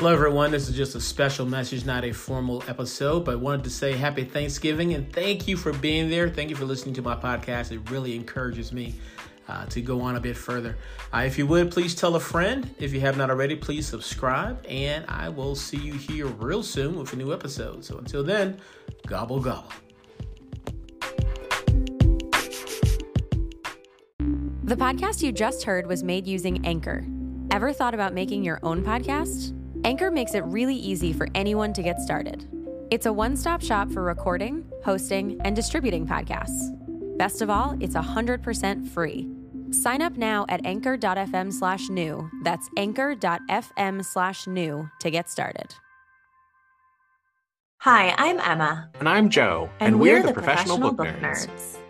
Hello, everyone. This is just a special message, not a formal episode, but I wanted to say happy Thanksgiving and thank you for being there. Thank you for listening to my podcast. It really encourages me uh, to go on a bit further. Uh, if you would, please tell a friend. If you have not already, please subscribe, and I will see you here real soon with a new episode. So until then, gobble gobble. The podcast you just heard was made using Anchor. Ever thought about making your own podcast? Anchor makes it really easy for anyone to get started. It's a one stop shop for recording, hosting, and distributing podcasts. Best of all, it's 100% free. Sign up now at anchor.fm slash new. That's anchor.fm slash new to get started. Hi, I'm Emma. And I'm Joe. And, and we're, we're, the, the Professional, Professional, Book, Nerds. Nerds.